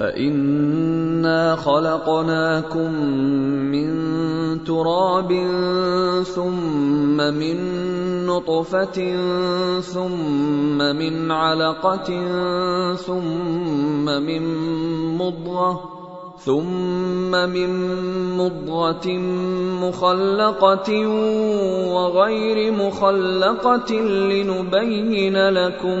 فانا خلقناكم من تراب ثم من نطفه ثم من علقه ثم من مضغه ثم من مضغه مخلقه وغير مخلقه لنبين لكم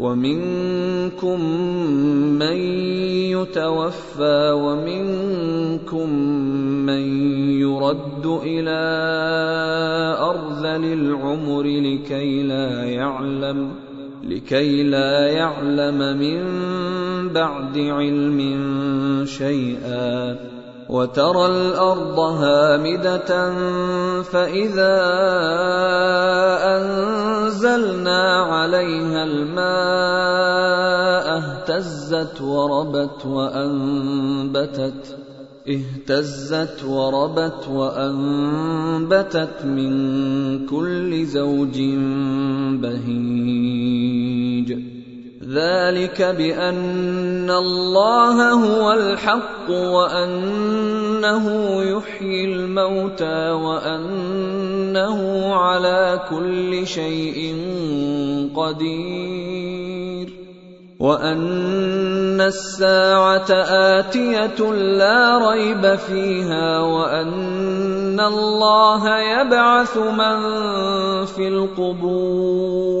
ومنكم من يتوفى ومنكم من يرد إلى ارذل العمر لكي لا يعلم لكي لا يعلم من بعد علم شيئا. وترى الأرض هامدة فإذا انزلنا عليها الماء اهتزت وربت وأنبتت اهتزت وربت وأنبتت من كل زوج بهيج. ذلك بأن الله هو الحق وأنه يحيي الموتى وانه على كل شيء قدير. وأن الساعة آتية لا ريب فيها وأن الله يبعث من في القبور.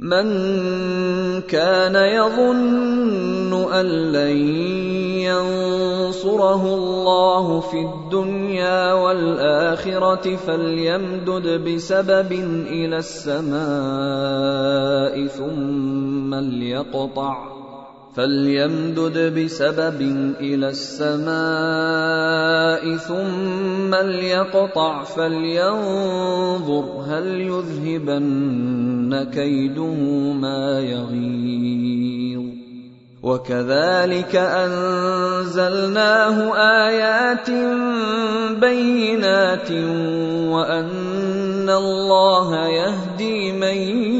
من كان يظن أن لن ينصره الله في الدنيا والآخرة فليمدد بسبب إلى السماء ثم ليقطع فليمدد بسبب إلى السماء ثم ليقطع فلينظر هل يذهبن كيده ما يغيظ وكذلك انزلناه ايات بينات وان الله يهدي من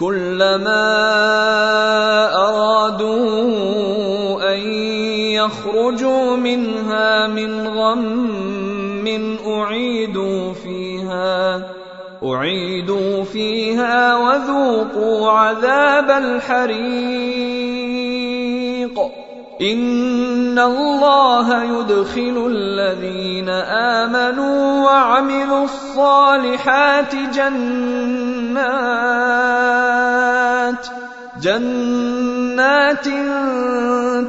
كلما أرادوا أن يخرجوا منها من غم أعيدوا فيها أعيدوا فيها وذوقوا عذاب الحريق. ان الله يدخل الذين امنوا وعملوا الصالحات جنات جنات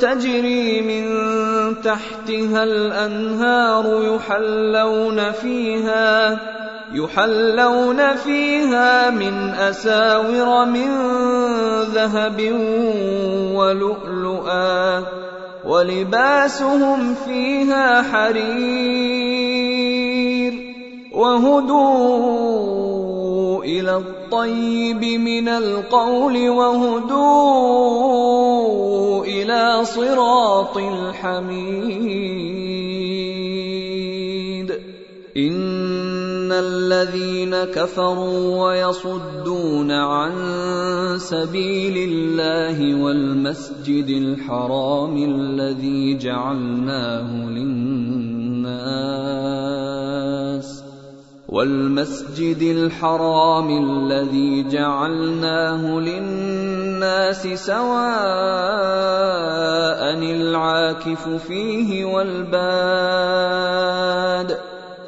تجري من تحتها الانهار يحلون فيها يحلون فيها من أساور من ذهب ولؤلؤا ولباسهم فيها حرير وهدوا إلى الطيب من القول وهدوا إلى صراط الحميد الذين كفروا ويصدون عن سبيل الله والمسجد الحرام الذي جعلناه للناس والمسجد الحرام الذي جعلناه للناس سواء العاكف فيه والباد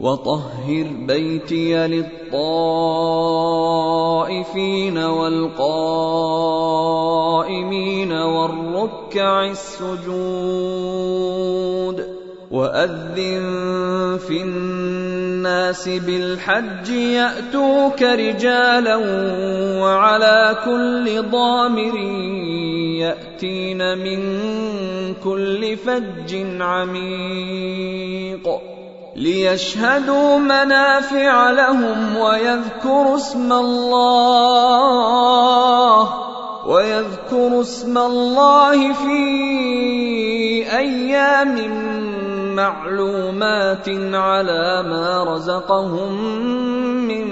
وطهر بيتي للطائفين والقائمين والركع السجود وأذن في الناس بالحج يأتوك رجالا وعلى كل ضامر يأتين من كل فج عميق ليشهدوا منافع لهم ويذكروا اسم الله ويذكروا اسم الله في أيام معلومات على ما رزقهم من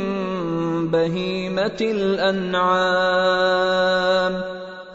بهيمة الأنعام.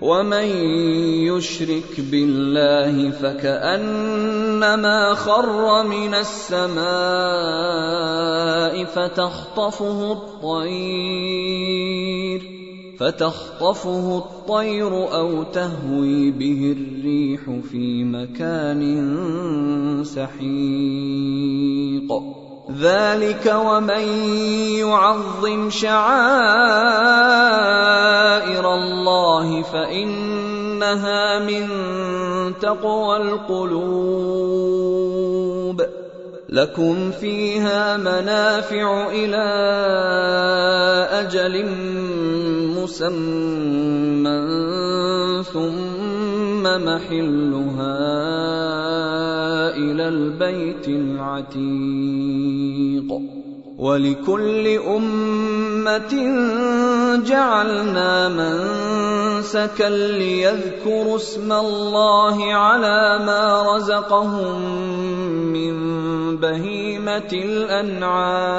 ومن يشرك بالله فكانما خر من السماء فتخطفه الطير فتخطفه الطير أو تهوي به الريح في مكان سحيق ذلك ومن يعظم شعائر الله فانها من تقوى القلوب لكم فيها منافع إلى أجل مسمى ثم محلها إلى البيت العتيق. ولكل أمة جعلنا منسكا ليذكروا اسم الله على ما رزقهم من بهيمة الأنعام.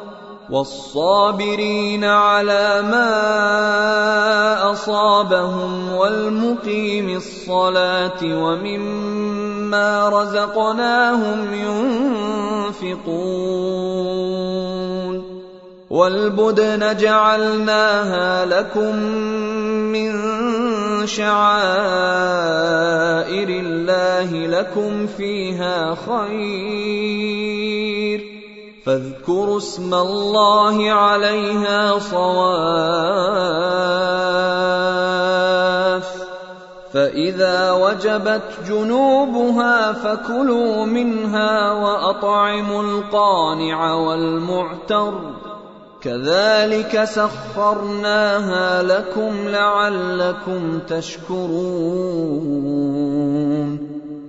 والصابرين على ما أصابهم والمقيم الصلاة ومما رزقناهم ينفقون والبدن جعلناها لكم من شعائر الله لكم فيها خير فاذكروا اسم الله عليها صواف. فإذا وجبت جنوبها فكلوا منها وأطعموا القانع والمعتر. كذلك سخرناها لكم لعلكم تشكرون.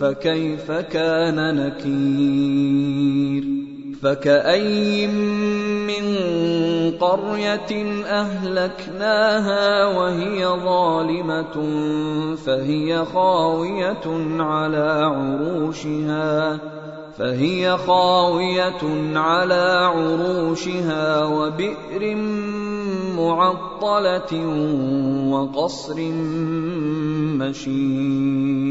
فكيف كان نكير؟ فكأي من قرية أهلكناها وهي ظالمة فهي خاوية على عروشها فهي خاوية على عروشها وبئر معطلة وقصر مشيد.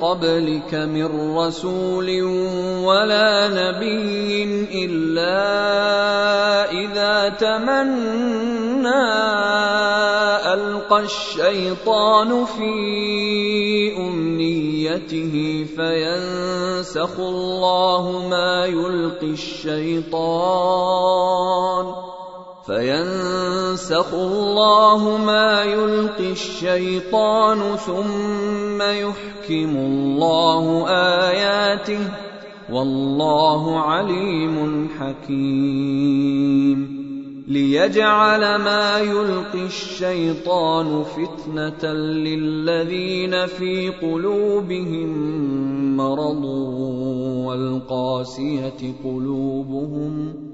قبلك من رسول ولا نبي إلا إذا تمنى ألقى الشيطان في أمنيته فينسخ الله ما يلقي الشيطان فينسخ الله ما يلقي الشيطان ثم يحكم الله اياته والله عليم حكيم. ليجعل ما يلقي الشيطان فتنه للذين في قلوبهم مرض والقاسيه قلوبهم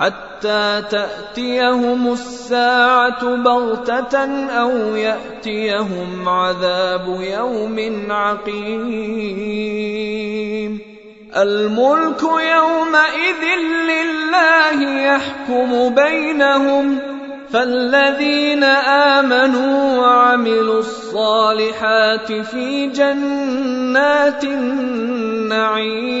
حتى تأتيهم الساعة بغتة أو يأتيهم عذاب يوم عقيم. الملك يومئذ لله يحكم بينهم فالذين آمنوا وعملوا الصالحات في جنات النعيم.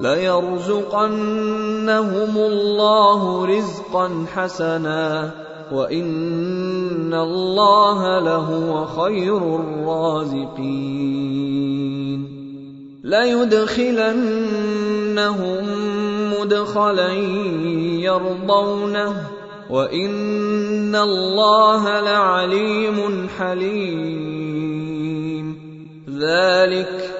ليرزقنهم الله رزقا حسنا وان الله لهو خير الرازقين ليدخلنهم مدخلا يرضونه وان الله لعليم حليم ذلك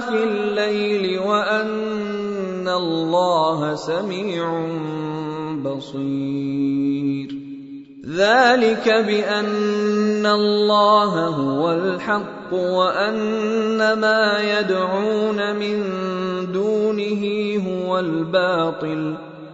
في الليل وأن الله سميع بصير. ذلك بأن الله هو الحق وأن ما يدعون من دونه هو الباطل.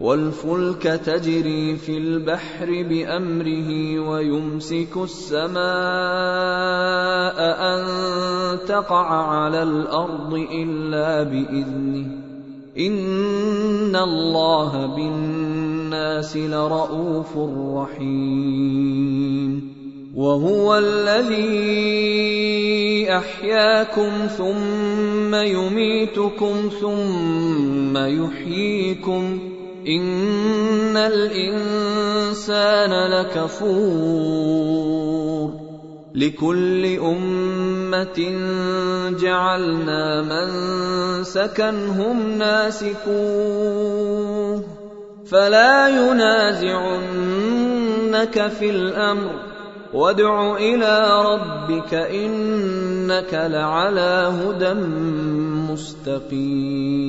والفلك تجري في البحر بأمره ويمسك السماء أن تقع على الأرض إلا بإذنه. إن الله بالناس لرءوف رحيم. وهو الذي أحياكم ثم يميتكم ثم يحييكم. ان الانسان لكفور لكل امه جعلنا من سكنهم ناسكوه فلا ينازعنك في الامر وادع إلى ربك انك لعلى هدى مستقيم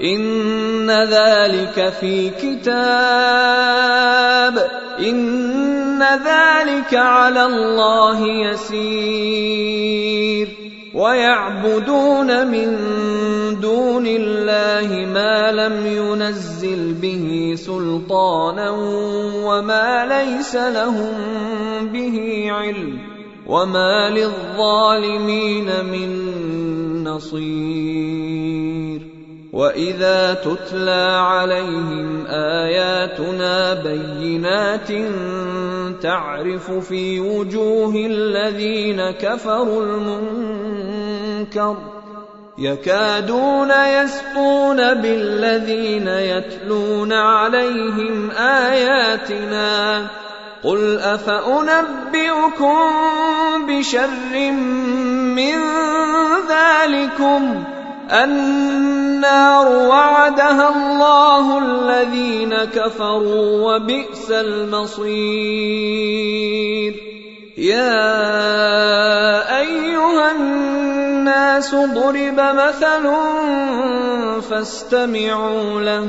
إن ذلك في كتاب. إن ذلك على الله يسير. ويعبدون من دون الله ما لم ينزل به سلطانا وما ليس لهم به علم وما للظالمين من نصير. واذا تتلى عليهم اياتنا بينات تعرف في وجوه الذين كفروا المنكر يكادون يسطون بالذين يتلون عليهم اياتنا قل افانبئكم بشر من ذلكم النار وعدها الله الذين كفروا وبئس المصير. يا أيها الناس ضرب مثل فاستمعوا له.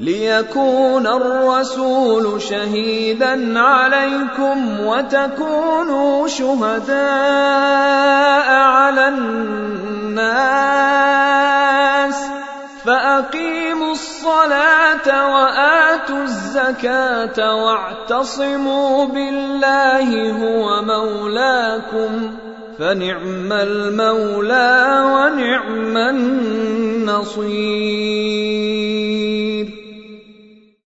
ليكون الرسول شهيدا عليكم وتكونوا شهداء على الناس فأقيموا الصلاة وآتوا الزكاة واعتصموا بالله هو مولاكم فنعم المولى ونعم النصير